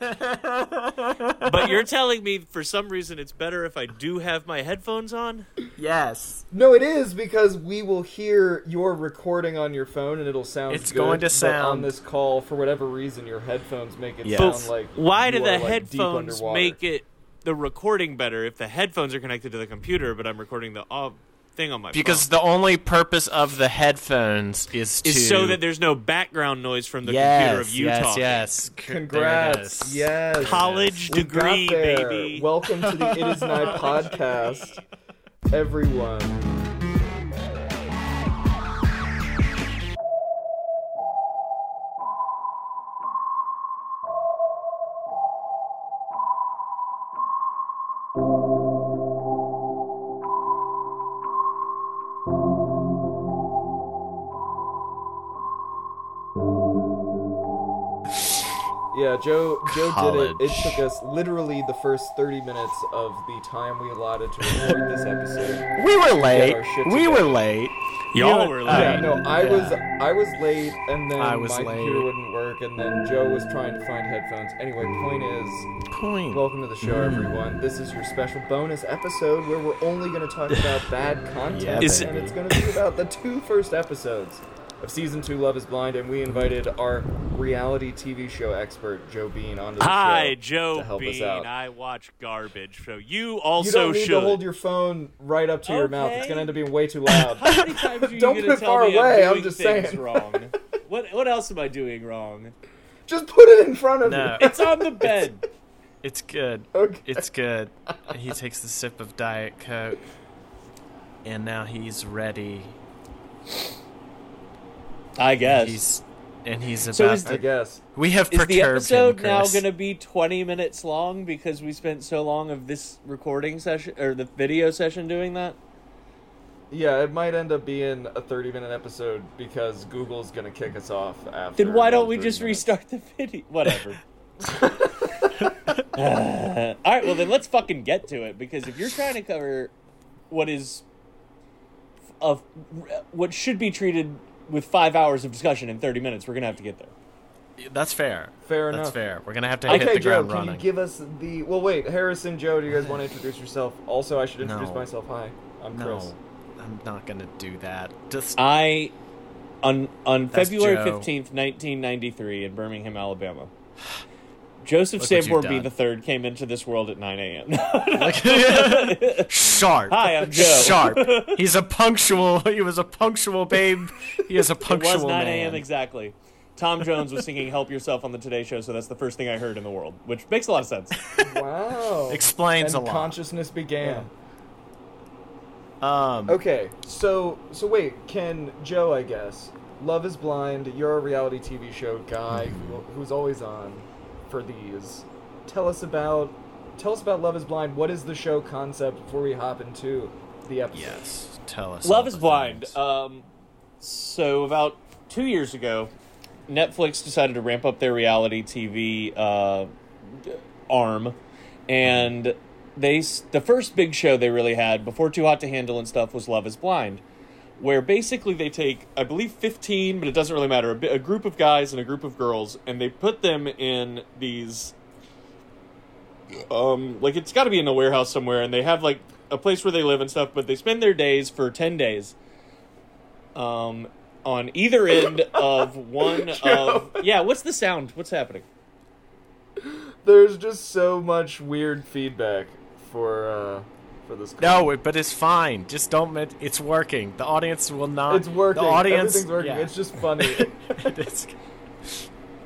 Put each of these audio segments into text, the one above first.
but you're telling me for some reason it's better if I do have my headphones on? Yes. No, it is because we will hear your recording on your phone and it'll sound. It's good, going to sound- on this call for whatever reason. Your headphones make it Yes. sound like. Why do the like, headphones make it the recording better if the headphones are connected to the computer, but I'm recording the uh, thing on my Because phone? the only purpose of the headphones is to is so that there's no background noise from the yes, computer of you yes, talking. yes. C- there it Congrats! Yes, College We degree, baby. Welcome to the It Is My podcast, everyone. Yeah, Joe. Joe did it. It took us literally the first thirty minutes of the time we allotted to record this episode. We were late. We were late. Y'all were late. yeah, no, I yeah. was I was late, and then I was my late. computer wouldn't work, and then Joe was trying to find headphones. Anyway, point is, Point. welcome to the show, mm. everyone. This is your special bonus episode where we're only going to talk about bad content, Yeah, and it's going to be about the two first episodes of season two, Love Is Blind, and we invited our reality TV show expert Joe Bean onto the Hi, show Joe to help us Bean. out. I watch garbage, so you also You also don't need should. to hold your phone right up to your mouth. It's going to end up being way too loud. How many times are you Don't put it tell far me away, I'm, I'm just things saying. wrong? What what else am I doing wrong? Just put it in front of No. you. It's on the bed. It's good. Okay. It's good. he takes the sip of Diet Coke, and now he's ready. I guess. He's and he's about. So is I guess. we have Is the perturbed episode him, now going to be 20 minutes long because we spent so long of this recording session or the video session doing that? Yeah, it might end up being a 30 minute episode because Google's gonna kick us off after. Then why don't we just minutes. restart the video? Whatever. Uh, all right, well then let's fucking get to it because if you're trying to cover what is of what should be treated with five hours of discussion in 30 minutes, we're gonna have to get there. That's fair. Fair enough. That's enough. fair. We're gonna have to Okay, hit the Joe, ground can you give us the? Well, wait, Harrison, Joe, do you guys want to introduce yourself? Also, I should introduce No. myself. Hi, I'm Chris. no, I'm not gonna do that. Just I on on That's February Joe. fifteenth, nineteen ninety three, in Birmingham, Alabama. Joseph Look Sanborn B. done. the third came into this world at nine a.m. sharp. Hi, I'm Joe. Sharp. He's a punctual. He was a punctual babe. He is a punctual. it punctual was nine a.m. exactly. Tom Jones was singing "Help Yourself" on the Today Show, so that's the first thing I heard in the world, which makes a lot of sense. Wow. Explains and a lot. consciousness began. Um, Okay, so so wait, can Joe? I guess Love Is Blind. You're a reality TV show guy who, who's always on for these. Tell us about tell us about Love Is Blind. What is the show concept before we hop into the episode? yes. Tell us. Love is Blind. Um, so about two years ago, Netflix decided to ramp up their reality TV uh, arm, and they the first big show they really had before Too Hot to Handle and stuff was Love Is Blind, where basically they take I believe fifteen, but it doesn't really matter a, a group of guys and a group of girls, and they put them in these um like it's got to be in a warehouse somewhere and they have like a place where they live and stuff but they spend their days for 10 days um on either end of one of yeah what's the sound? What's happening? There's just so much weird feedback for uh for this. no, but it's fine. Just don't. Med- it's working. The audience will not. it's working. The audience. Everything's working. yeah. It's just funny. It's-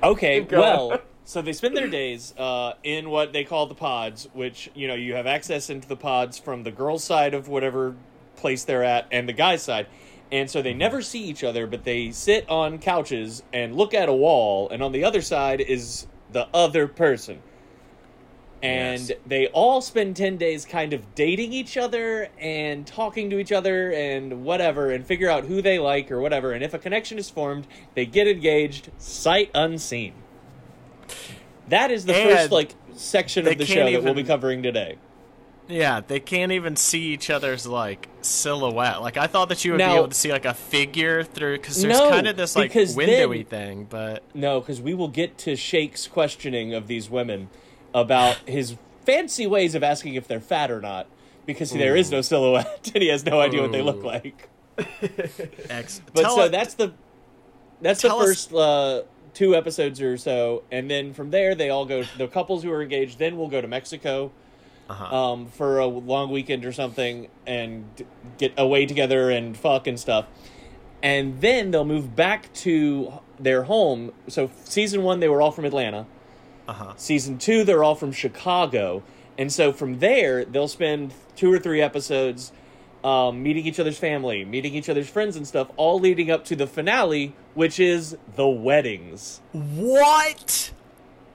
okay Keep going. well so they spend their days uh, in what they call the pods which you know you have access into the pods from the girls side of whatever place they're at and the guys side and so they never see each other but they sit on couches and look at a wall and on the other side is the other person and Yes. they all spend 10 days kind of dating each other and talking to each other and whatever and figure out who they like or whatever and if a connection is formed they get engaged sight unseen that is the first like section of the show that we'll be covering today Yeah, they can't even see each other's like silhouette. Like I thought that you would Now- be able to see like a figure through because there's No, kind of this like windowy then- thing, but No, because we will get to Shane's questioning of these women about his fancy ways of asking if they're fat or not, because there is no silhouette and he has no idea what they look like. But tell so it- that's the that's the us- first uh, two episodes or so, and then from there they all go. The couples who are engaged then will go to Mexico uh-huh. um, for a long weekend or something and get away together and fuck and stuff. And then they'll move back to their home. So season one, they were all from Atlanta. Uh-huh. Season two, they're all from Chicago. And so from there, they'll spend two or three episodes um, meeting each other's family, meeting each other's friends and stuff, all leading up to the finale, which is the weddings. What?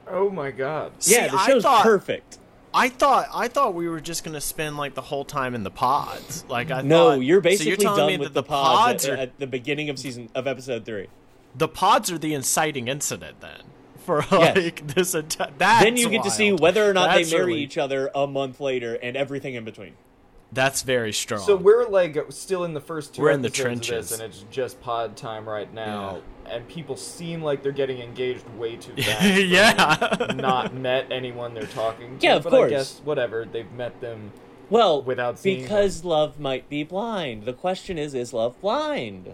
Oh my god. yeah, See, the I show's thought- perfect. I thought I thought we were just gonna spend like the whole time in the pods. Like I No, thought, you're so basically telling me done with that the pods, at, are, at the beginning of season of episode three. the pods are the inciting incident then for Yes. like this. Enti- that's then you get to see whether or not That's they marry really- each other a month later and everything in between. That's very strong. So we're like still in the first two We're in the episodes of trenches. this, and it's just pod time right now. And people seem like they're getting engaged way too fast. Yeah. not met anyone they're talking to. Yeah, of but course. I guess whatever they've met them. Well, Without seeing because love might be blind. The question is, is love blind?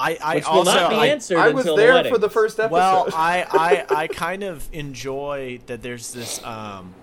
I, I Which also will not be I, answered I was until there the wedding. for the first episode. well, I, I I kind of enjoy that there's this um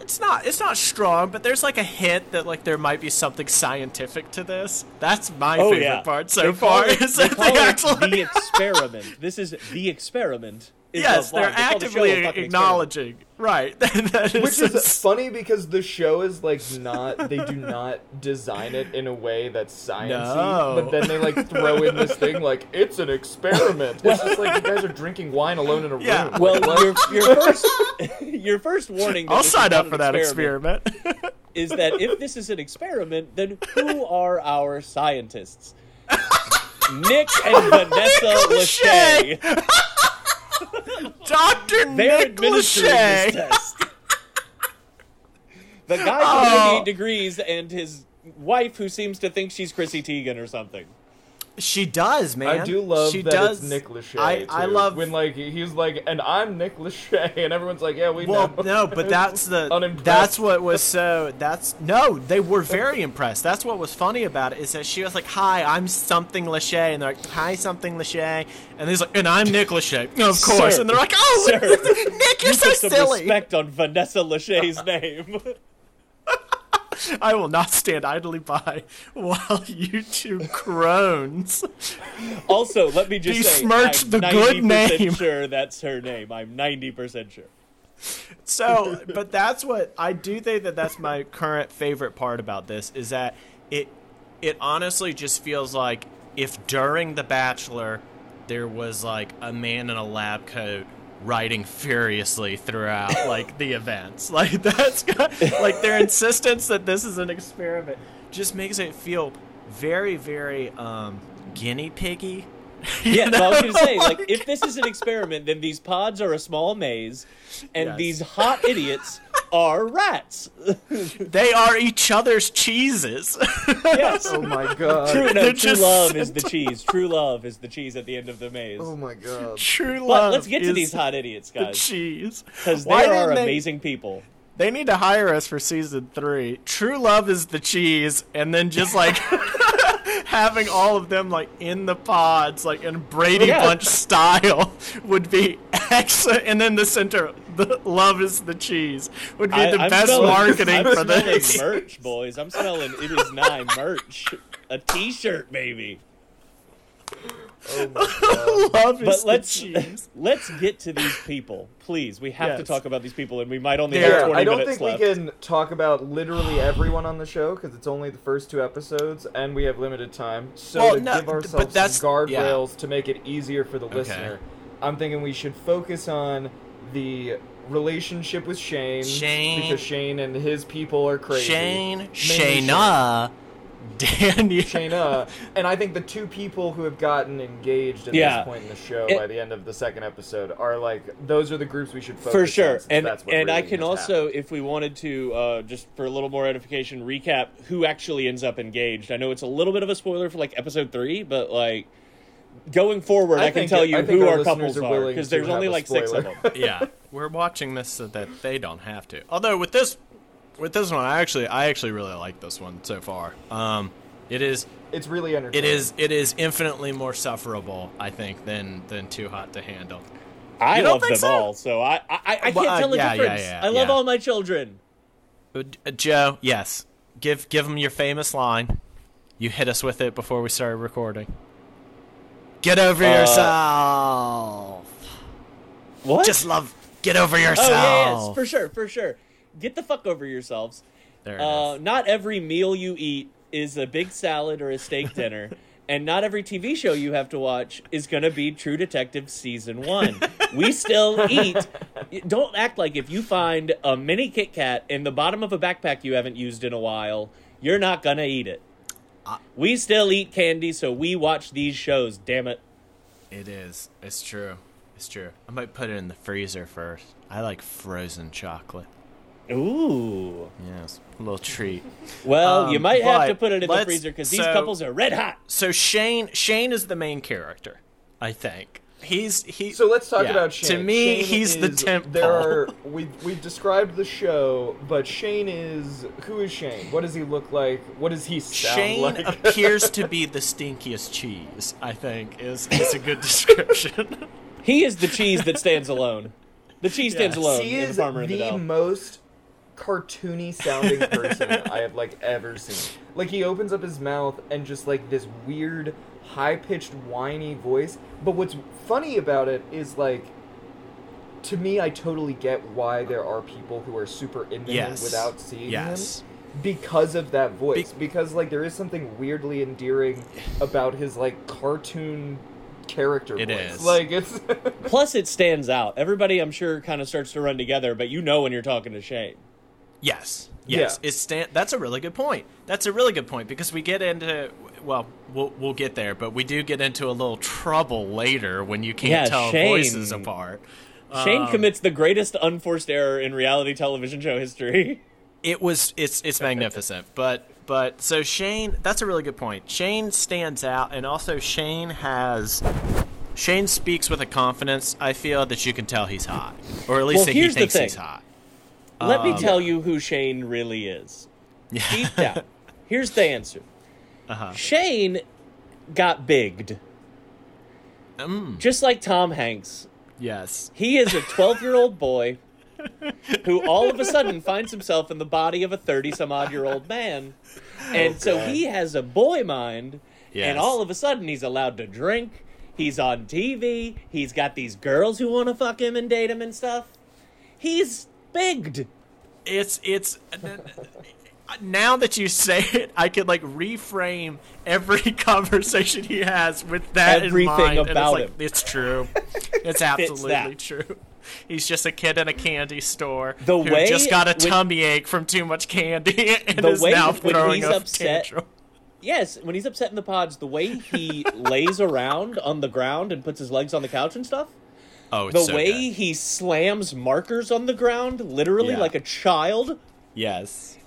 it's not it's not strong, but there's like a hint that like there might be something scientific to this. That's my oh favorite yeah, part so They call far. it- is they that call they it the experiment. This is the experiment. Is yes, Love they're Blind. They the show a actively acknowledging right. that Which is is funny because the show is like not they do not design it in a way that's sciencey, No. but then they like throw in this thing like it's an experiment. It's just like you guys are drinking wine alone in a Yeah. room. Well, Like, your, your first your first warning. I'll sign up for that experiment. Is that if this is an experiment, then who are our scientists? Nick and Vanessa Lachey. Lachey. Dr. They're Nick Lachey. The guy Oh. from 98 Degrees and his wife who seems to think she's Chrissy Teigen or something. She does, man. I do love she that does. it's Nick Lachey. I, I love when like he's like, and I'm Nick Lachey, and everyone's like, yeah, we Well, know. no, but that's the that's what was so that's no, they were very impressed. That's what was funny about it is that she was like, "Hi, I'm something Lachey," and they're like, "Hi, something Lachey," and he's like, "And I'm Nick Lachey, of course," Sir. and they're like, "Oh, Sir. Nick, you're You so put some silly." respect on Vanessa Lachey's name. I will not stand idly by while you two crones. also, let me just say, Besmirch I'm the good 90% name. sure that's her name. I'm 90% sure. So, but that's what I do think that that's my current favorite part about this is that it it honestly just feels like if during The Bachelor there was like a man in a lab coat writing furiously throughout like the events. Like that's like their insistence that this is an experiment just makes it feel very very um guinea piggy. You Yeah, so I was gonna say, like, if this is an experiment, then these pods are a small maze, and Yes. these hot idiots are rats. they are each other's cheeses. yes. oh my god. True, no, true just love is the cheese. True love is the cheese at the end of the maze. Oh my god. True but love. let's get to is these hot idiots, the guys, cheese. because Why they are didn't they- amazing people. They need to hire us for season three. True love is the cheese, and then just like having all of them like in the pods, like in Brady oh, Yeah. Bunch style, would be excellent. And then the center, the love is the cheese, would be I- the I'm best smelling- marketing I'm for this. merch, boys. I'm smelling it is nine merch. A T-shirt, baby. Oh love is But the let's cheese. let's get to these people, please. We have to talk about these people, and we might only Yeah, have Yeah, 20 I don't think left. we can talk about literally everyone on the show because it's only the first two episodes and we have limited time. So Well, to no, give but ourselves that's- some guardrails to make it easier for the listener, I'm thinking we should focus on the relationship with Shane, Shane. because Shane and his people are crazy. Shane, Mainly Shayna. Daniel. Shayna, and I think the two people who have gotten engaged at Yeah. this point in the show It- by the end of the second episode are like those are the groups we should focus for sure since and that's what and i can also happened. if we wanted to uh, just for a little more edification recap who actually ends up engaged i know it's a little bit of a spoiler for like episode three but like going forward i, I can think- tell you I who our our couples are are willing because there's only like six of them yeah, we're watching this so that they don't have to. Although with this, with this one, I actually, I actually really like this one so far. Um, it is, it's really entertaining. is, it is infinitely more sufferable, I think, than than Too Hot to Handle. i You don't love think them so? all so i i, I can't Well, uh, tell the yeah, yeah, difference yeah, i love yeah. all my children Uh, Joe, yes, give give them your famous line. You hit us with it before we started recording. Get over Uh, yourself. what Just love. Get over oh yourself. yeah, yes for sure for sure get the fuck over yourselves There it Uh, is. not every meal you eat is a big salad or a steak dinner, and not every TV show you have to watch is going to be True Detective season one. we still eat. Don't act like if you find a mini Kit Kat in the bottom of a backpack you haven't used in a while, you're not going to eat it. We still eat candy, so we watch these shows. Damn it! It is. It's true. It's true. I might put it in the freezer first. I like frozen chocolate. Ooh. Yes, a little treat. Well, you Um, might have to put it in the freezer because these so- couples are red hot. So Shane, Shane is the main character. I think he's he. So let's talk yeah. about Shane. To me, Shane he's the is- temp. There are we we've described the show, but Shane is who is Shane? What does he look like? What does he sound Shane like? appears to be the stinkiest cheese. I think is is a good description. He is the cheese that stands alone. The cheese stands Yes. alone. he in is Farmer the, the most cartoony sounding person I have like ever seen. Like he opens up his mouth and just like this weird high pitched whiny voice. But what's funny about it is like to me I totally get why there are people who are super into Yes. him without seeing yes. him because of that voice. Be- because like there is something weirdly endearing about his like cartoon character It voice. is. Like it's Plus, it stands out. Everybody, I'm sure, kind of starts to run together, but you know when you're talking to Shane. Yes. Yes. Yeah. It's stand- that's a really good point. That's a really good point because we get into well, we'll we'll get there, but we do get into a little trouble later when you can't Yeah, tell Shane- voices apart. Shane Um, commits the greatest unforced error in reality television show history. It was it's it's magnificent, but but so Shane, that's a really good point. Shane stands out, and also Shane has Shane speaks with a confidence. I feel that you can tell he's hot, or at least Well, that he thinks he's hot. Let me Um, tell you who Shane really is. Deep down. Here's the answer Uh-huh. Shane got bigged. Mm, Just like Tom Hanks. yes. He is a 12 year old boy who all of a sudden finds himself in the body of a 30 some odd year old man. And so he has a boy mind, Yes. and all of a sudden he's allowed to drink. He's on TV. He's got these girls who want to fuck him and date him and stuff. He's bigged. It's it's now that you say it, I could like reframe every conversation he has with that Everything in mind. and about it's like, him. It's true. It's absolutely true. He's just a kid in a candy store The who way- just got a when- tummy ache from too much candy and The is way now when throwing he's a upset- tantrum. Yes, when he's upset in the pods, the way he lays around on the ground and puts his legs on the couch and stuff. Oh, it's The so way good. he slams markers on the ground, literally Yeah. like a child. yes.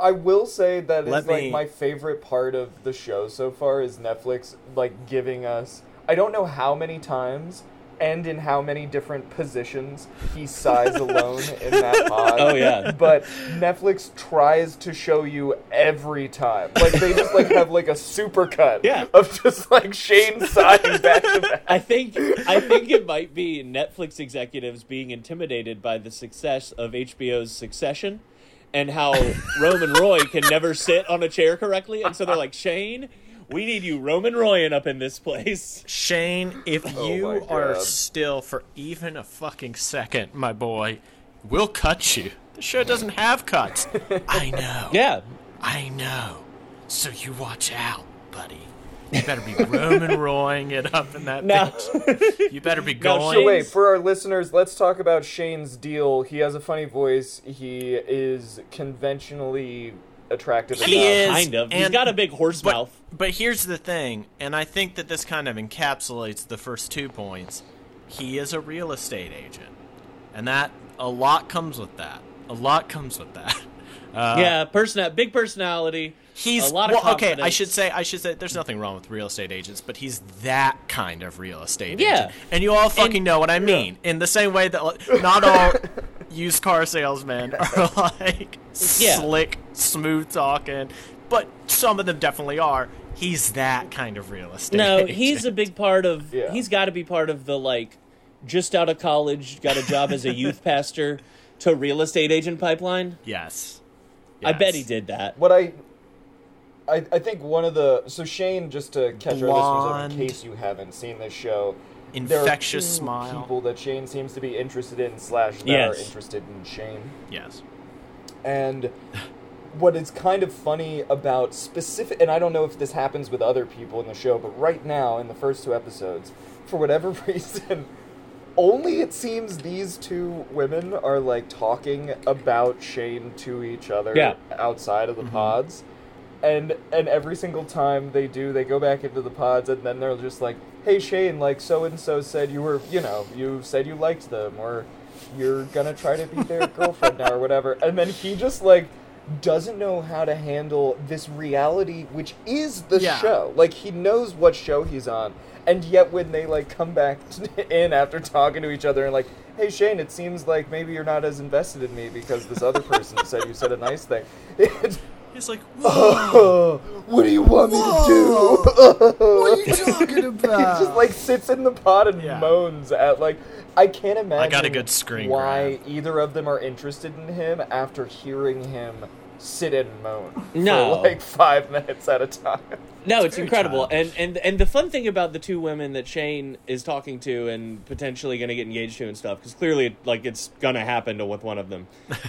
I will say that is Let like me- my favorite part of the show so far is Netflix like giving us I don't know how many times and in how many different positions he sighs alone in that oh, pod. Oh, yeah. But Netflix tries to show you every time. Like they just like have like a supercut Yeah. of just like Shane sighing back to back. I think I think it might be Netflix executives being intimidated by the success of HBO's Succession and how Roman Roy can never sit on a chair correctly, and so they're like, Shane, we need you Roman Royan up in this place. Shane, if Oh you are still for even a fucking second, my boy, we'll cut you. The show doesn't have cuts. I know. Yeah. I know. So you watch out, buddy. You better be Roman Roying it up in that Now, bitch. You better be going. So wait, for our listeners, let's talk about Shane's deal. He has a funny voice. He is conventionally attractive. He enough. is, kind of. He's and- got a big horse but, mouth. But here's the thing, and I think that this kind of encapsulates the first two points. He is a real estate agent, and that a lot comes with that. A lot comes with that. Uh, yeah, person, big personality. He's a lot of well, okay. I should say I should say there's nothing wrong with real estate agents, but he's that kind of real estate Yeah. agent. And you all fucking know what I mean. In the same way that not all used car salesmen are like Yeah. slick, smooth talking, but some of them definitely are. He's that kind of real estate. No, agent. he's a big part of. Yeah. He's got to be part of the like, just out of college, got a job as a youth pastor to real estate agent pipeline. yes. I bet he did that. What I, I, I think one of the so Shane, just to catch our listeners up Blonde. in case you haven't seen this show, there are Infectious two smile. people that Shane seems to be interested in slash that Yes. are interested in Shane, Yes. and what is kind of funny about specific, and I don't know if this happens with other people in the show, but right now in the first two episodes, for whatever reason. Only it seems these two women are like talking about Shane to each other Yeah. outside of the mm-hmm. pods and and every single time they do they go back into the pods and then they're just like hey shane like so and so said you were you know you said you liked them or you're gonna try to be their girlfriend now or whatever. And then he just like doesn't know how to handle this reality which is the Yeah. show. Like he knows what show he's on and yet when they like come back in after talking to each other and like hey shane it seems like maybe you're not as invested in me because this other person said you said a nice thing It's- He's like, Oh, what do you want me to do? what are you talking about? he about? just like sits in the pot and Yeah. moans at like I can't imagine got a good screen why grab. either of them are interested in him after hearing him sit and moan No. for like five minutes at a time. No, it's very incredible, and childish. and and the fun thing about the two women that Shane is talking to and potentially going to get engaged to and stuff, because clearly, like, it's gonna happen to with one of them,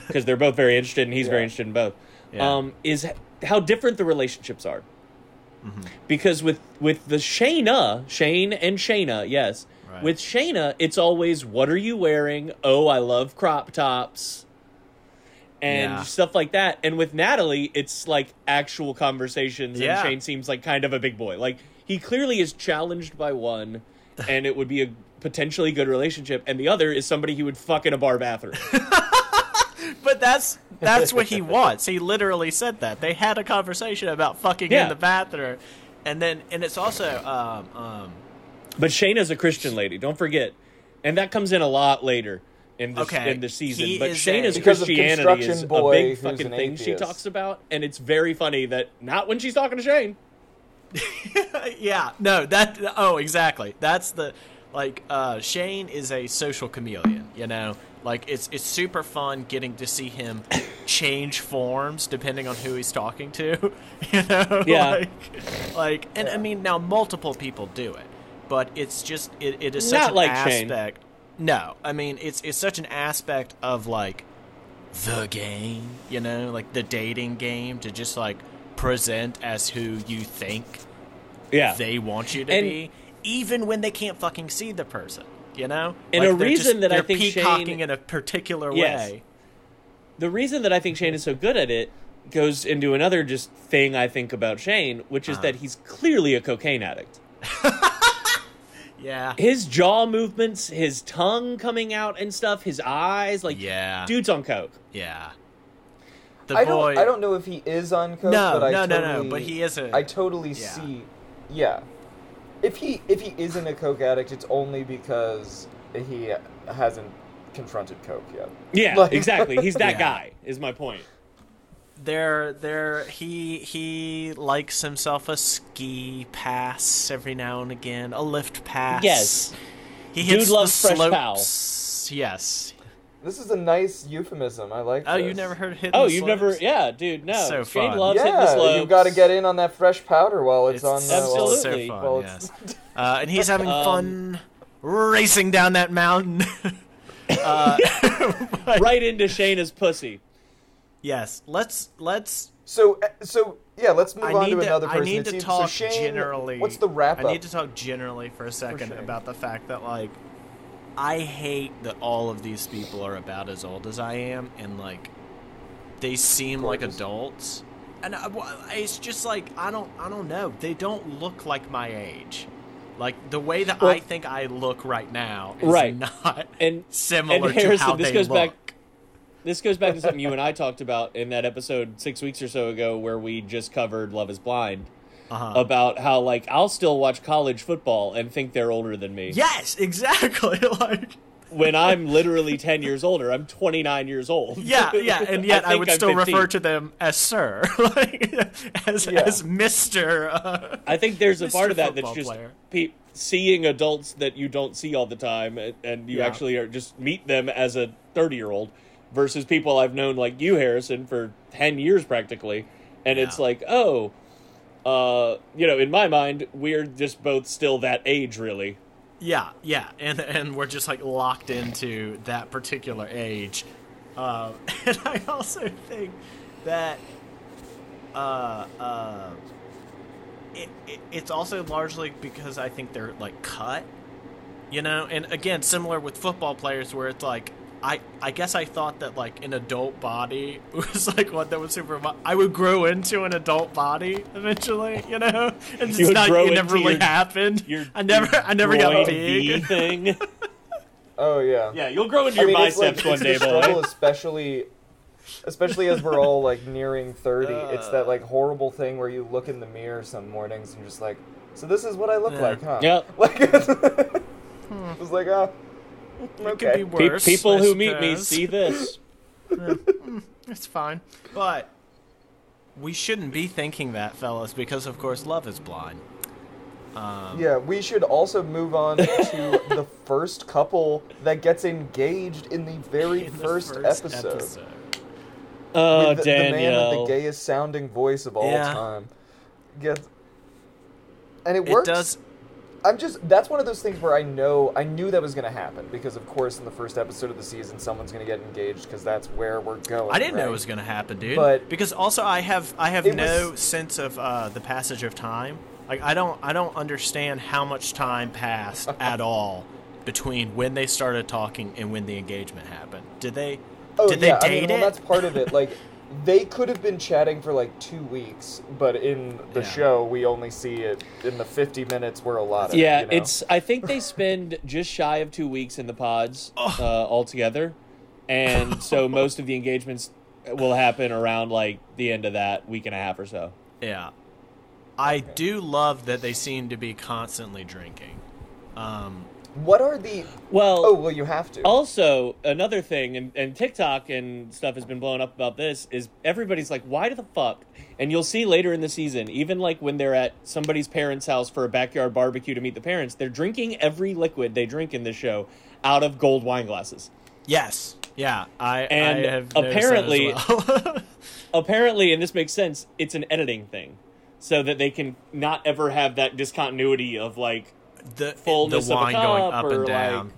because they're both very interested, and he's very interested in both. Yeah. Um, is how different the relationships are, Mm-hmm. because with with the Shayna, Shane and Shayna, yes, Right. with Shayna, it's always what are you wearing? Oh, I love crop tops. And Yeah. stuff like that. And with Natalie, it's like actual conversations, Yeah. and Shane seems like kind of a big boy. Like he clearly is challenged by one, and it would be a potentially good relationship, and the other is somebody he would fuck in a bar bathroom. But that's that's what he wants. He literally said that. They had a conversation about fucking Yeah. in the bathroom, and then and it's also um um but Shayna's a Christian lady, don't forget, and that comes in a lot later in the Okay. in the season. He but is Shayna's a- of Christianity is a big fucking an thing she talks about, and it's very funny that not when she's talking to Shane. yeah no that oh exactly that's the like uh Shane is a social chameleon you know? Like it's it's super fun getting to see him change forms depending on who he's talking to you know? Yeah. like like and I mean now multiple people do it but it's just it, it is such Not an like Shane. no I mean it's it's such an aspect of like the game, you know, like the dating game to just like present as who you think Yeah, they want you to And- be, even when they can't fucking see the person, you know? And Like, a they're reason that I they're think peacocking Shane- in a particular Yes. way. the reason that I think Shane is so good at it goes into another just thing I think about Shane, which is Uh-huh. that he's clearly a cocaine addict. Yeah. His jaw movements, his tongue coming out and stuff, his eyes, like Yeah. dude's on coke. Yeah. The I boy. don't I don't know if he is on coke, No, but I no, no, no, but he is a- I totally yeah. see yeah. If he if he isn't a coke addict, it's only because he hasn't confronted coke yet. Yeah, Like- exactly. He's that Yeah. guy. Is my point. there there he he likes himself a ski pass every now and again, a lift pass. Yes. He Dude loves the fresh pow. slopes. Yes. This is a nice euphemism. I like Oh, this. you never heard hitting Oh, the you've never, yeah, dude. No, So Shane fun. loves hitting the Yeah, slopes. you got to get in on that fresh powder while it's, on. It's Uh, while it's- Absolutely. so fun, while yes. Uh, and he's having Um, fun racing down that mountain. right into Shayna's pussy. yes, let's let's. So, uh, so yeah, let's move I on need to to, another person. I need It to talk so Shane, generally. What's the wrap up? I need to talk generally for a second Shane. about the fact that like I hate that all of these people are about as old as I am and like they seem like adults and uh, I, it's just like I don't I don't know. They don't look like my age. Like the way that Well- I think I look right now is Right. not And similar and Harrison, to how this they goes look. back this goes back to something you and I talked about in that episode six weeks or so ago where we just covered Love is Blind. Uh-huh. About how like I'll still watch college football and think they're older than me. Yes, exactly. like When I'm literally ten years older. I'm twenty nine years old. yeah, yeah, and yet I, think would I'm still 15. refer to them as sir, like as Yeah. as Mister. Uh, I think there's a Mr. part of that that's just pe- seeing adults that you don't see all the time, and, and you Yeah. actually are just meet them as a 30 year old versus people I've known like you, Harrison, for 10 years practically, and it's like, oh, uh, you know, in my mind, we're just both still that age, really. Yeah, yeah, and and we're just like locked into that particular age, uh, and I also think that uh, uh, it, it it's also largely because I think they're like cut, you know, and again similar with football players where it's like. I, I guess I thought that like an adult body was like what that was super. I would grow into an adult body eventually, you know. And You it's not. grow It never really your- happened. Your, I never, your I never got V big. thing. Oh yeah. yeah, you'll grow into I your mean, it's biceps like, one day, the struggle, boy. especially, especially as we're all like nearing thirty. it's Uh. that like horrible thing where you look in the mirror some mornings and just like, so this is what I look Yeah. like, huh? Yeah. Like, it's it's like, oh, It could okay. be Pe- worse. people I who meet me see this. It's fine, but we shouldn't be thinking that, fellas, because of course love is blind. Um, Yeah, we should also move on to the first couple that gets engaged in the very in the first, episode. Oh, With the, the man with the gayest sounding voice of all Yeah. time. Gets, and it It works. does. I'm just that's one of those things where I know I knew that was going to happen because of course in the first episode of the season someone's going to get engaged because that's where we're going. I didn't know it was going to happen, dude. But- because also I have I have no was- sense of uh, the passage of time. Like I don't I don't understand how much time passed at all between when they started talking and when the engagement happened. Did they? Oh did yeah, they I date mean, well, it? that's part of it. Like they could have been chatting for like two weeks, but in the Yeah. show we only see it in the 50 minutes we're allotted. Yeah, you know? it's. I think they spend just shy of two weeks in the pods uh, altogether, and so most of the engagements will happen around like the end of that week and a half or so. Yeah. I do love that they seem to be constantly drinking. Um, what are the? Well, Oh well, you have to. also another thing, and, and TikTok and stuff has been blowing up about this is everybody's like, why the fuck? And you'll see later in the season, even like when they're at somebody's parents' house for a backyard barbecue to meet the parents, they're drinking every liquid they drink in this show out of gold wine glasses. yes. Yeah. I, And I have noticed that as apparently- well. apparently, and this makes sense, it's an editing thing, so that they can not ever have that discontinuity of like the fullness the of a wine going up or, and like, down.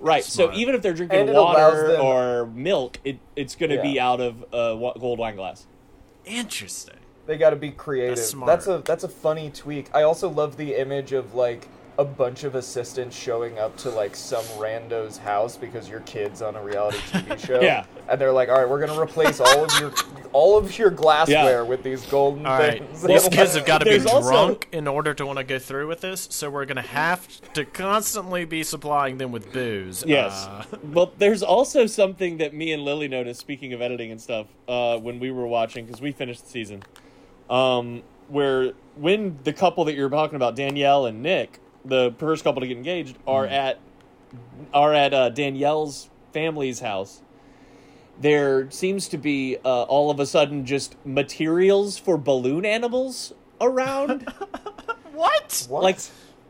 right. Smart. So even if they're drinking water them- or milk, it, it's going to be out of a wa- gold wine glass. Interesting. They got to be creative. That's smart. That's a that's a funny tweak. I also love the image of like a bunch of assistants showing up to like some rando's house because your kid's on a reality TV show. Yeah. And they're like, "All right, we're going to replace all of your all of your glassware Yeah. with these golden All right, things." these Well, kids have got to be there's also- drunk in order to want to go through with this. So we're gonna have to constantly be supplying them with booze. Yes. Uh, well, there's also something that me and Lily noticed. Speaking of editing and stuff, uh, when we were watching because we finished the season, um, where when the couple that you're talking about, Danielle and Nick, the first couple to get engaged, are at are at uh, Danielle's family's house. There seems to be uh, all of a sudden just materials for balloon animals around what? What? like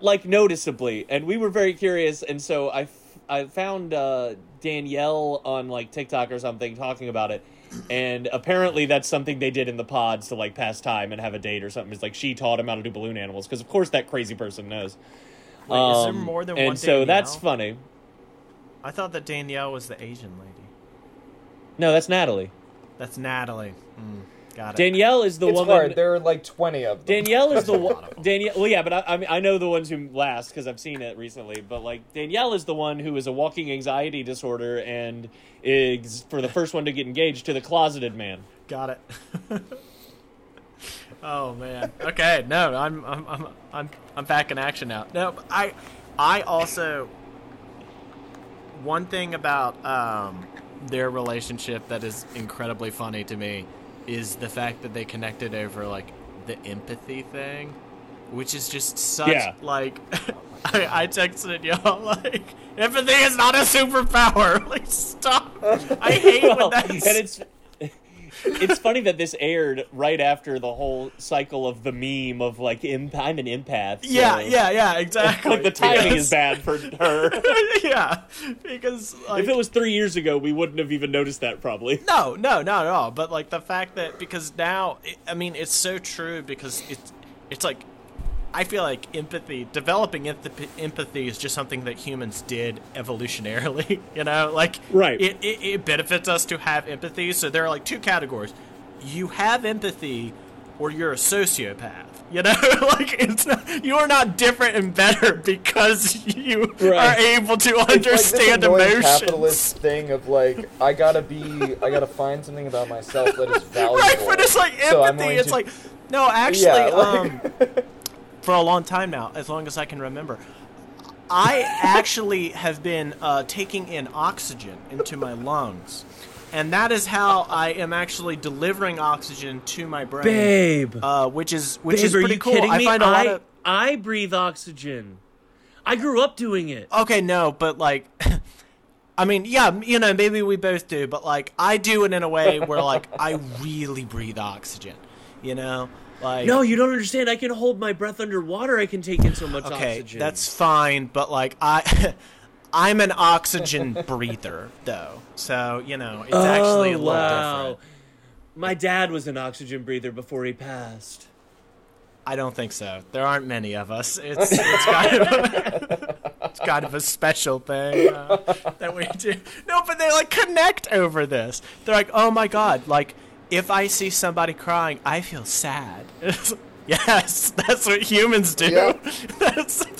like noticeably and we were very curious and so i f- i found uh danielle on like tiktok or something talking about it and apparently that's something they did in the pods to like pass time and have a date or something. It's like she taught him how to do balloon animals because of course that crazy person knows. Wait, is there Um, more than and one so that's funny. I thought that Danielle was the Asian lady. no that's natalie. That's Natalie. Mm, got it. danielle is the it's woman hard. There are like twenty of them. Danielle is the one. Danielle. Well, yeah, but I, I mean, I know the ones who last because I've seen it recently. But like Danielle is the one who is a walking anxiety disorder and is for the first one to get engaged to the closeted man. got it. Oh man. Okay. No, I'm I'm I'm I'm I'm back in action now. No, I I also one thing about um their relationship that is incredibly funny to me is the fact that they connected over like the empathy thing, which is just such Yeah. like I, I texted y'all like empathy is not a superpower. Like stop. I hate Well, when that's and it's it's funny that this aired right after the whole cycle of the meme of like imp- I'm an empath. so- yeah, yeah, yeah, exactly. Like the timing Because- is bad for her. yeah, because like if it was three years ago, we wouldn't have even noticed that probably. no, no, not at all. But like the fact that because now, I mean, it's so true because it's it's like I feel like empathy, developing empathy, empathy is just something that humans did evolutionarily. You know, like Right. It, it it benefits us to have empathy. So there are like two categories: you have empathy, or you're a sociopath. You know, like it's not, you are not different and better because you Right. are able to It's like this understand emotions. capitalist thing of like I gotta be, I gotta find something about myself that is valuable. right, but it's like empathy. going it's to- like no, actually, yeah, um, like, for a long time now, as long as I can remember, I actually have been uh, taking in oxygen into my lungs, and that is how I am actually delivering oxygen to my brain. Babe, uh, which is which babe, is are pretty you cool. kidding I me? find a lot I, of I breathe oxygen. I grew up doing it. okay, no, but like. I mean, yeah, you know, maybe we both do, but like I do it in a way where like I really breathe oxygen, you know, like No, you don't understand. I can hold my breath underwater. I can take in so much Okay, oxygen. that's fine, but like I, I'm an oxygen breather though, so you know it's actually a Oh, little wow. different. My dad was an oxygen breather before he passed. I don't think so. There aren't many of us. It's it's kind of a, it's kind of a special thing uh, that we do. No, but they like connect over this. They're like, oh my god, like if I see somebody crying, I feel sad. yes, that's what humans do. Yeah. That's,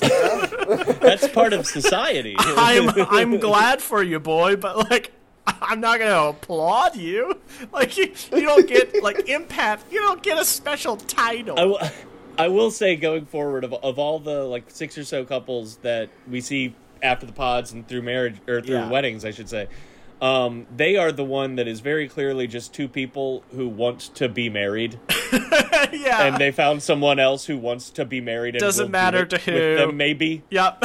That's part of society. I'm I'm glad for you, boy, but like I'm not gonna applaud you. Like you, you don't get like empath. You don't get a special title. I, w- I will say going forward of, of all the like six or so couples that we see after the pods and through marriage or through Yeah. weddings, I should say, um, they are the one that is very clearly just two people who want to be married, yeah. and they found someone else who wants to be married. And Doesn't will do matter it to with who. them, maybe. Yep.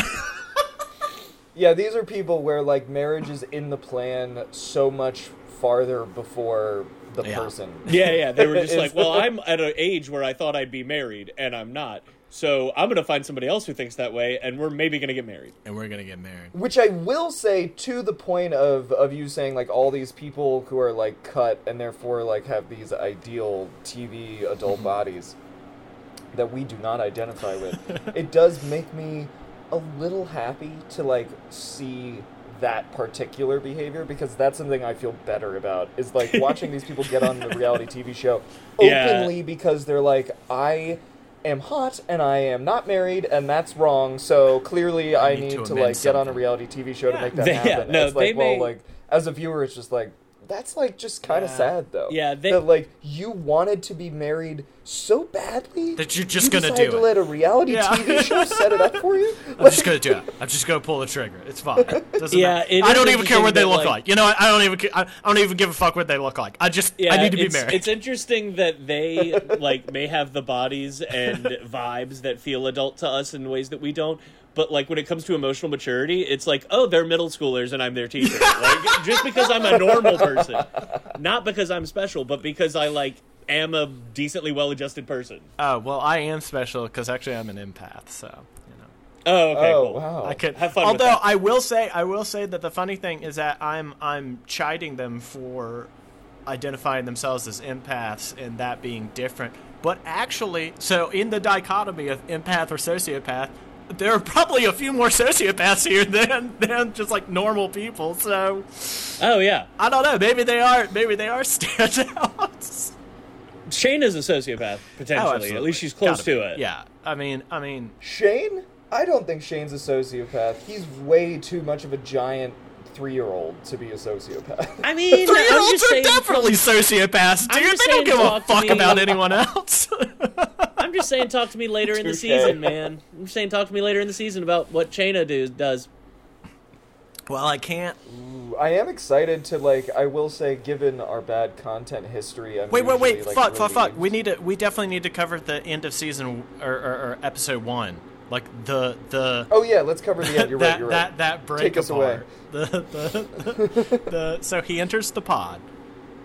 yeah, these are people where like marriage is in the plan so much farther before the Yeah. person. Yeah, yeah. They were just like, well, I'm at an age where I thought I'd be married, and I'm not. So I'm gonna find somebody else who thinks that way, and we're maybe gonna get married. and we're gonna get married. Which I will say to the point of of you saying like all these people who are like cut and therefore like have these ideal TV adult bodies that we do not identify with. it does make me a little happy to like see that particular behavior because that's something I feel better about is like watching these people get on the reality TV show Yeah. openly because they're like I am hot and I am not married and that's wrong so clearly I, need need, to to, amend like get on a reality TV show Yeah. to make that They- yeah, happen. no, it's like they well may- like as a viewer it's just like that's like just kind of Yeah. sad though. Yeah, they- that like you wanted to be married so badly That you're just you gonna decided do to it. let a reality Yeah. TV show set it up for you. I'm just gonna do it. I'm just gonna pull the trigger. It's fine. Doesn't Yeah, it I don't even care what they look like. like- You know what? I don't even. ca- I, I don't even give a fuck what they look like. I just. Yeah, I need to be married. It's interesting that they like may have the bodies and vibes that feel adult to us in ways that we don't. But like when it comes to emotional maturity, it's like, oh, they're middle schoolers and I'm their teacher. like just because I'm a normal person, not because I'm special, but because I like am a decently well-adjusted person. Oh well, I am special because actually I'm an empath. So you know. Oh, okay, oh cool. wow! I could Have fun with Although that. I will say, I will say that the funny thing is that I'm I'm chiding them for identifying themselves as empaths and that being different. But actually, so in the dichotomy of empath or sociopath, there are probably a few more sociopaths here than than just like normal people. So Oh yeah, I don't know. Maybe they are. Maybe they are standouts. Shane is a sociopath potentially. At Oh, absolutely. least she's close Gotta be. to it. Yeah. I mean, I mean, Shane, I don't think Shane's a sociopath. He's way too much of a giant three-year-old to be a sociopath. I mean, I'm Three-year-olds just are saying. definitely sociopaths, dude. They don't give a fuck about anyone else. I'm just saying, talk to me later in the season, man. I'm just saying, talk to me later in the season about what Shayna do, does. well, I can't. I am excited to like. I will say, given our bad content history, I'm Wait, wait, wait! usually, like, fuck, fuck, fuck! We need to. We definitely need to cover the end of season or, or, or episode one, like the the. Oh yeah, let's cover the end. You're that, right. You're that right. that break Take us away. apart. The, the, the, so he enters the pod.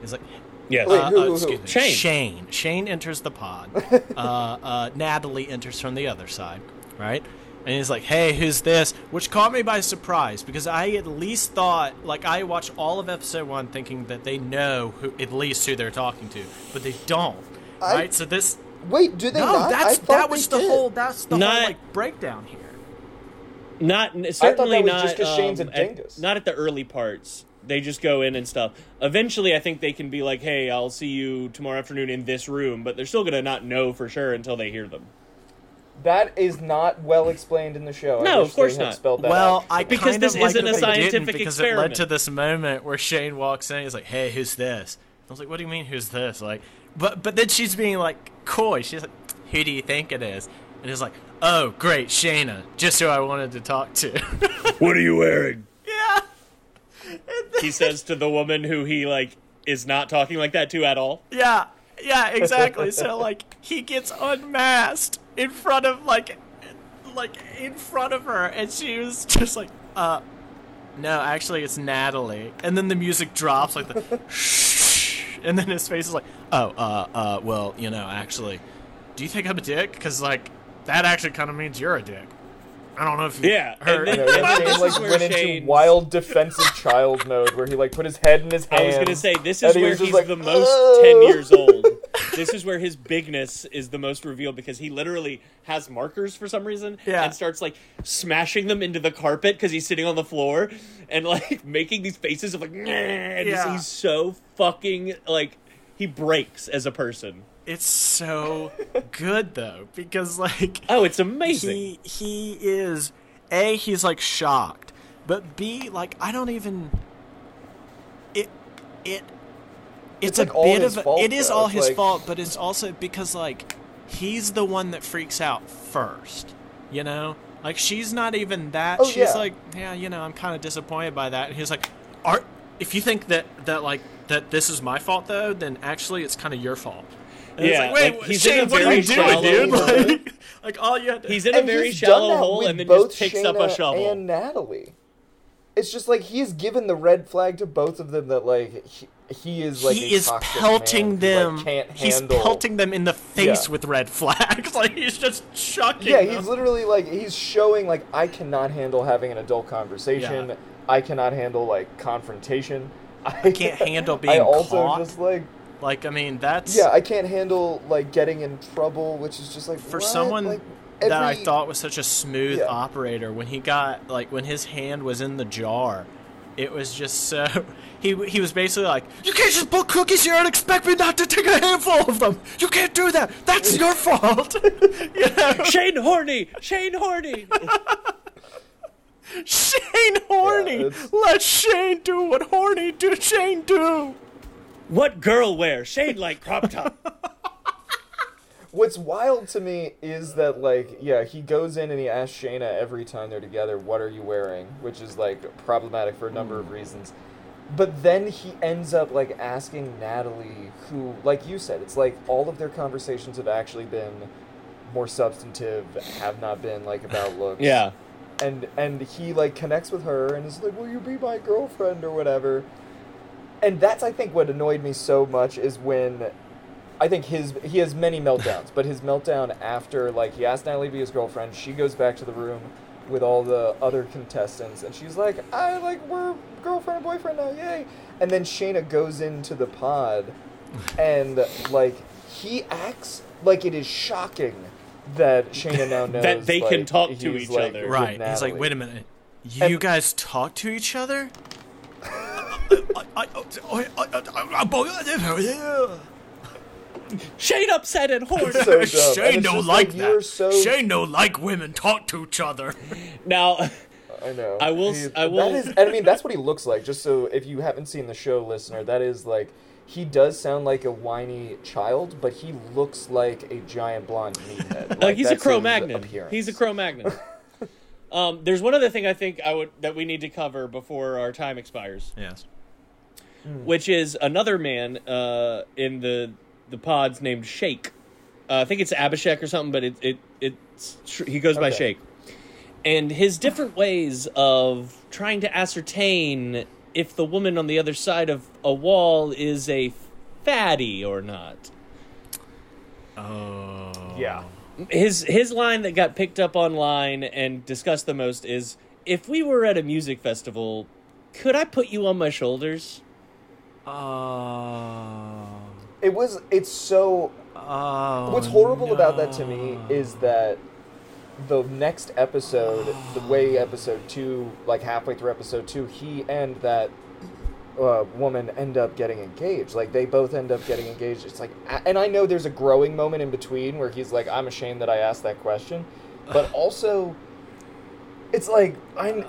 He's like, Yes. Wait, uh, who, uh, who, who? excuse me, Shane. Shane. Shane enters the pod. uh, uh, Natalie enters from the other side, right? And he's like, "Hey, who's this?" Which caught me by surprise because I at least thought, like, I watched all of episode one thinking that they know who, at least who they're talking to, but they don't. I- right? So this, Wait, do they no, not? I that's thought that was the did. whole. That's the Not- whole like breakdown here. Not certainly was not. just 'cause Shane's a um, at- not at the early parts. They just go in and stuff. Eventually, I think they can be like, "Hey, I'll see you tomorrow afternoon in this room," but they're still gonna not know for sure until they hear them. That is not well explained in the show. I No, wish of course they not. Spelled that Well, out. I Because kind this of like isn't that a scientific didn't scientific because it led to this moment where Shane walks in. He's like, "Hey, who's this?" I was like, "What do you mean, who's this?" Like, but but then she's being like coy. She's like, "Who do you think it is?" And he's like, "Oh, great, Shayna, just who I wanted to talk to." What are you wearing? yeah. He says to the woman who he like is not talking like that to at all. Yeah, yeah, exactly. so like he gets unmasked in front of like like in front of her and she was just like, uh no, actually it's Natalie. And then the music drops like the shh and then his face is like, "Oh, uh uh well, you know, actually, do you think I'm a dick cuz like that actually kind of means you're a dick." I don't know if you Yeah, and heard then- You know, and and Shane like where went into wild defensive child mode where he like put his head in his hands. I was gonna say this is where was just he's like, the most "Oh." ten years old. This is where his bigness is the most revealed because he literally has markers for some reason Yeah. and starts like smashing them into the carpet because he's sitting on the floor and like making these faces of like "Nah," and just- he's so fucking like he breaks as a person. It's so good though because like Oh, it's amazing. he he is a he's like shocked but b like i don't even it it it's, It's, a like, all bit his of fault, it is though. all It's his like- fault but it's also because like he's the one that freaks out first you know like she's not even that Oh, she's yeah. like yeah you know i'm kind of disappointed by that and he's like are if you think that that like that this is my fault though then actually it's kind of your fault and Yeah, it's like, wait, like, he's in Shane, what are you doing, dude? Like, like all you had to, He's in a And very shallow hole and then both just picks up a shovel. And Natalie. It's just like he has given the red flag to both of them that like he, he is like he a is pelting man who, them. like, can't he's handle. pelting them in the face Yeah. with red flags. like he's just chucking. Yeah, them. he's literally like he's showing like I cannot handle having an adult conversation. Yeah. I cannot handle like confrontation. I can't handle I being also caught. just like like I mean that's yeah, I can't handle like getting in trouble, which is just like for what? someone Like, that I thought was such a smooth Yeah. operator when he got like when his hand was in the jar. It was just so he he was basically like, you can't just put cookies here and expect me not to take a handful of them. You can't do that. That's your fault. you know? Shane Horny, Shane Horny. Shane Horny. it's- Let Shane do what Horny do Shane do. What girl wear? shade like crop top. What's wild to me is that like yeah, he goes in and he asks Shayna every time they're together, "What are you wearing?" which is like problematic for a number of hmm. reasons. But then he ends up like asking Natalie, who like you said, it's like all of their conversations have actually been more substantive, have not been like about looks. yeah. and and he like connects with her and is like, "Will you be my girlfriend or whatever?" And that's I think what annoyed me so much is when I think his he has many meltdowns, but his meltdown after like he asked Natalie to be his girlfriend, she goes back to the room with all the other contestants and she's like, "I like we're girlfriend and boyfriend now, yay!" And then Shayna goes into the pod and like he acts like it is shocking that Shayna now knows That they can talk to each like, other. Right. He's like, wait a minute. You And- guys talk to each other? Shane upset and horny. so dumb. And Shane it's don't just like that. so Shane don't like women talk to each other. now, I know. I will He- s- I will- That is, and I mean, that's what he looks like. Just so if you haven't seen the show, listener, that is like he does sound like a whiny child, but he looks like a giant blonde meathead. Like, Like, he's a that's his Cro-Magnon. He's a Cro-Magnon. um, there's one other thing I think I would that we need to cover before our time expires, Yes. Which is another man uh, in the the pods named Shake. Uh, I think it's Abhishek or something, but it it it's he goes by Okay. Shake. And his different ways of trying to ascertain if the woman on the other side of a wall is a fatty or not. Oh. Yeah. his his line that got picked up online and discussed the most is if we were at a music festival could i put you on my shoulders Oh. It was. It's so. Oh. What's horrible about that to me is that the next episode, the way episode two, like halfway through episode two, he and that uh, woman end up getting engaged. Like they both end up getting engaged. It's like, and I know there's a growing moment in between where he's like, "I'm ashamed that I asked that question," but also, it's like I'm.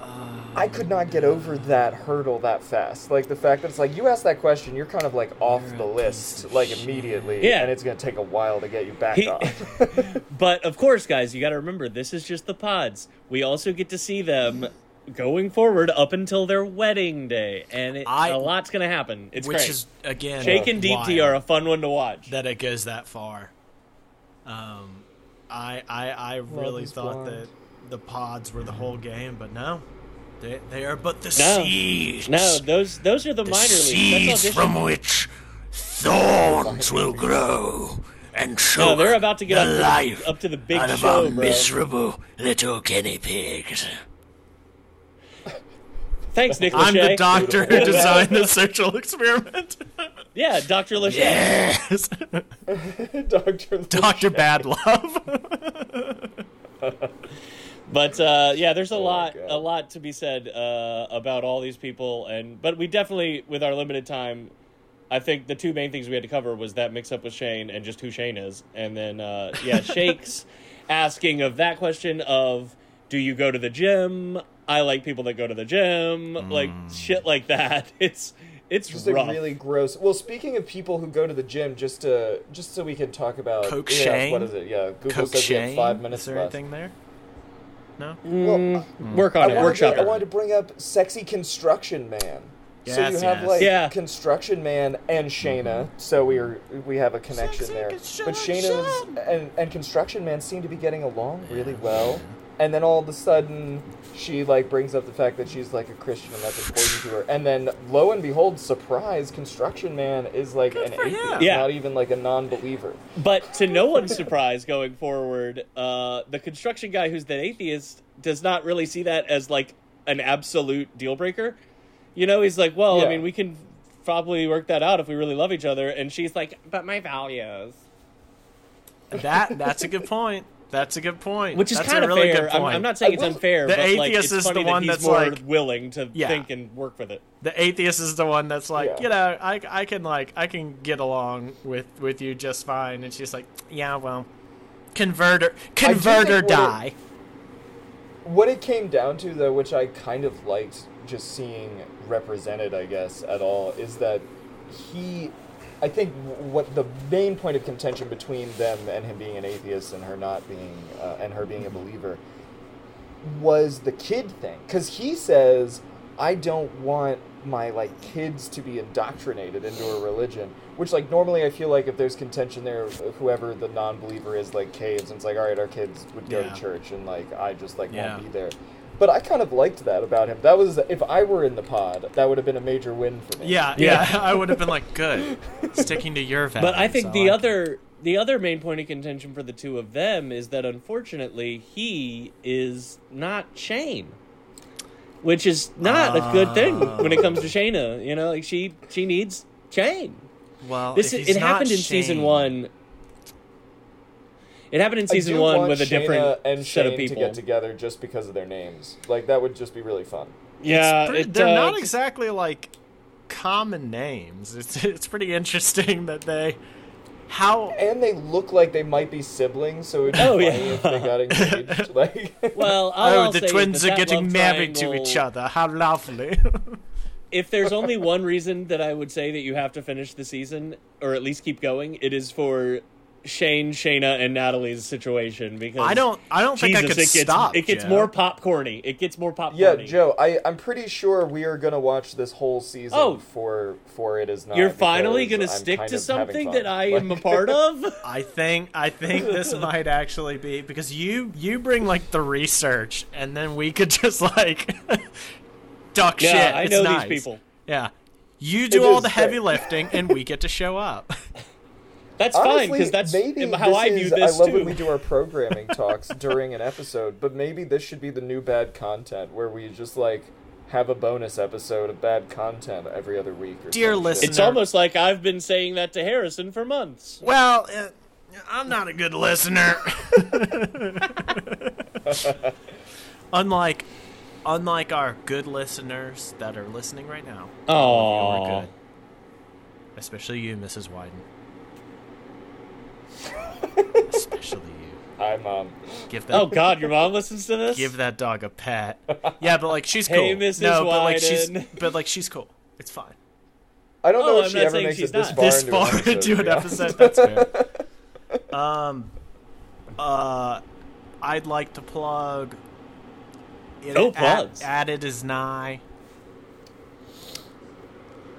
I could not get over that hurdle that fast. Like the fact that it's like you ask that question, you're kind of like off You're the list like immediately, Yeah. and it's gonna take a while to get you back He- off. but of course guys you got to remember this is just the pods we also get to see them going forward up until their wedding day and it, I- a lot's gonna happen it's Which great is again shake and Deepti are a fun one to watch that it goes that far. Um, I I I really is thought blind. that the pods were the whole game, but no, they they are but the No. seeds. no those those are the, the minor leagues seeds from which thorns will grow and choke no they're about to get the up to life the, up to the big out of show our bro miserable little guinea pigs. thanks nick I'm the doctor who designed the social experiment. yeah dr Lachey. yes, Doctor Doctor Bad Love. But uh, yeah, there's a Oh, lot, a lot to be said uh, about all these people, and but we definitely, with our limited time, I think the two main things we had to cover was that mix up with Shane and just who Shane is, and then uh, yeah, Shake's asking of that question of do you go to the gym? I like people that go to the gym, like shit like that. It's it's Just rough. like really gross. Well, speaking of people who go to the gym, just to just so we can talk about Coke yeah, Shane? What is it? Yeah, Google Coke says we have Shane. five minutes Is there left. anything there? No. Well, mm, mm. Work I on it. wanted, Workshop to, I wanted to bring up sexy construction man. so Yes, you have yes. like Yeah. construction man and Shayna, mm-hmm. so we are we have a connection Sexy there. But construction. Shayna's and and construction man seem to be getting along really well. And then all of a sudden, she like brings up the fact that she's like a Christian and that's important to her. And then lo and behold, surprise, construction man is like Good an atheist, Yeah. not even like a non-believer. But to no one's surprise going forward, uh, the construction guy who's the atheist does not really see that as like an absolute deal breaker. You know, he's like, well, I mean, we can probably work that out if we really love each other. And she's like, but my values. That that's a good point. That's a good point. Which is That's kind of really fair. good I'm, point. I'm not saying it's unfair, The but like, atheist it's is the funny that one he's that's more like- willing to Yeah. think and work with it. the atheist is the one that's like, Yeah. you know, I, I can like I can get along with with you just fine, and she's like, yeah, well, converter converter what it- die. What it came down to, though, which I kind of liked just seeing represented, I guess, at all, is that he. I think what the main point of contention between them and him being an atheist and her not being, uh, and her being a believer, was the kid thing. Because he says, I don't want my like kids to be indoctrinated into a religion which like normally i feel like if there's contention there whoever the non-believer is like caves and it's like all right our kids would go Yeah. to church and like i just like Yeah. won't be there but i kind of liked that about him that was if i were in the pod that would have been a major win for me Yeah, yeah, I would have been like, good, sticking to your values. But I think I the like it. other the other main point of contention for the two of them is that unfortunately he is not Shane. Which is not a good thing when it comes to ah. Shayna. You know, like she she needs Shane. well, This if is, he's it not happened in season one. It happened in season one want with a Shayna different and set Shane of people. to get together just because of their names like that would just be really fun yeah, pretty- it, they're uh, not exactly like common names. It's it's pretty interesting that they how And they look like they might be siblings, so it'd be Oh, funny yeah. if they got engaged. Like, Well, all oh I'll the say is twins that are that getting love married to each other. How lovely. If there's only one reason that I would say that you have to finish the season, or at least keep going, it is for Shane, Shayna, and Natalie's situation. Because I don't I don't think I could it gets stop. it gets Joe. more popcorny. It gets more popcorny. yeah, Joe, I I'm pretty sure we are gonna watch this whole season Oh. for for it is not. You're finally gonna I'm stick to something that I am a part of. I think I think this might actually be because you you bring like the research and then we could just like duck yeah, shit. I It's know nice. these people. Yeah. You do It all is the heavy great. lifting and we get to show up. That's fine because that's maybe how this I view is, this I love too. when we do our programming talks during an episode, but maybe this should be the new bad content where we just like have a bonus episode of bad content every other week. Or Dear some listener- It's almost like I've been saying that to Harrison for months. Well, uh, I'm not a good listener. unlike unlike our good listeners that are listening right now. Oh, You're. Especially you, Mrs. Wyden. Especially you. I'm um. Give that oh God, your mom listens to this. give that dog a pat. Yeah, but like she's cool. Hey, Mrs. No, but like she's Wyden. but like she's cool. It's fine. I don't know Oh, if I'm she not ever saying makes she's it this not. far this into far an episode. into to an be honest. episode, that's fair. um, uh, I'd like to plug. It, Oh, Ad- plugs. added is nigh.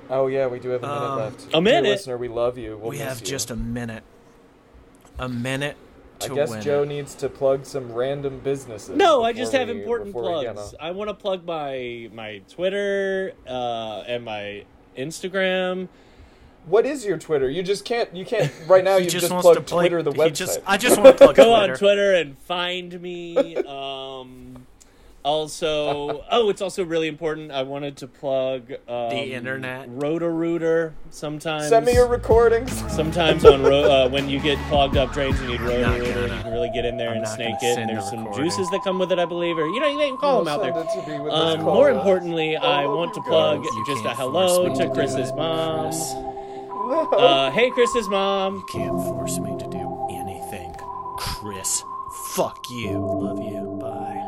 Oh yeah, we do have a minute Um, left. a minute? Dear listener, we love you. We'll we miss have you. just a minute. A minute I guess win. Joe it. needs to plug some random businesses. No, I just have we- important before we get plugs. I want to plug my my Twitter uh, and my Instagram. What is your Twitter? You just can't. You can't. Right now, you just just, wants plugged to play- Twitter, the he website. just- I just want to plug Go Twitter. on Twitter and find me. Um, also, oh, it's also really important. I wanted to plug um, The internet. Roto-Rooter. Sometimes Send me your recordings. Sometimes on ro- uh, when you get clogged up drains, you need not Roto-Rooter. You can really get in there I'm and snake it. And there's the some recording. juices that come with it, I believe, or you know, you can call them out there. it to me with this Um, call. more importantly, I want to plug. You just a hello to Chris's it, mom. Chris. Uh, hey, Chris's mom. You can't force me to do anything, Chris. Fuck you. Love you. Bye.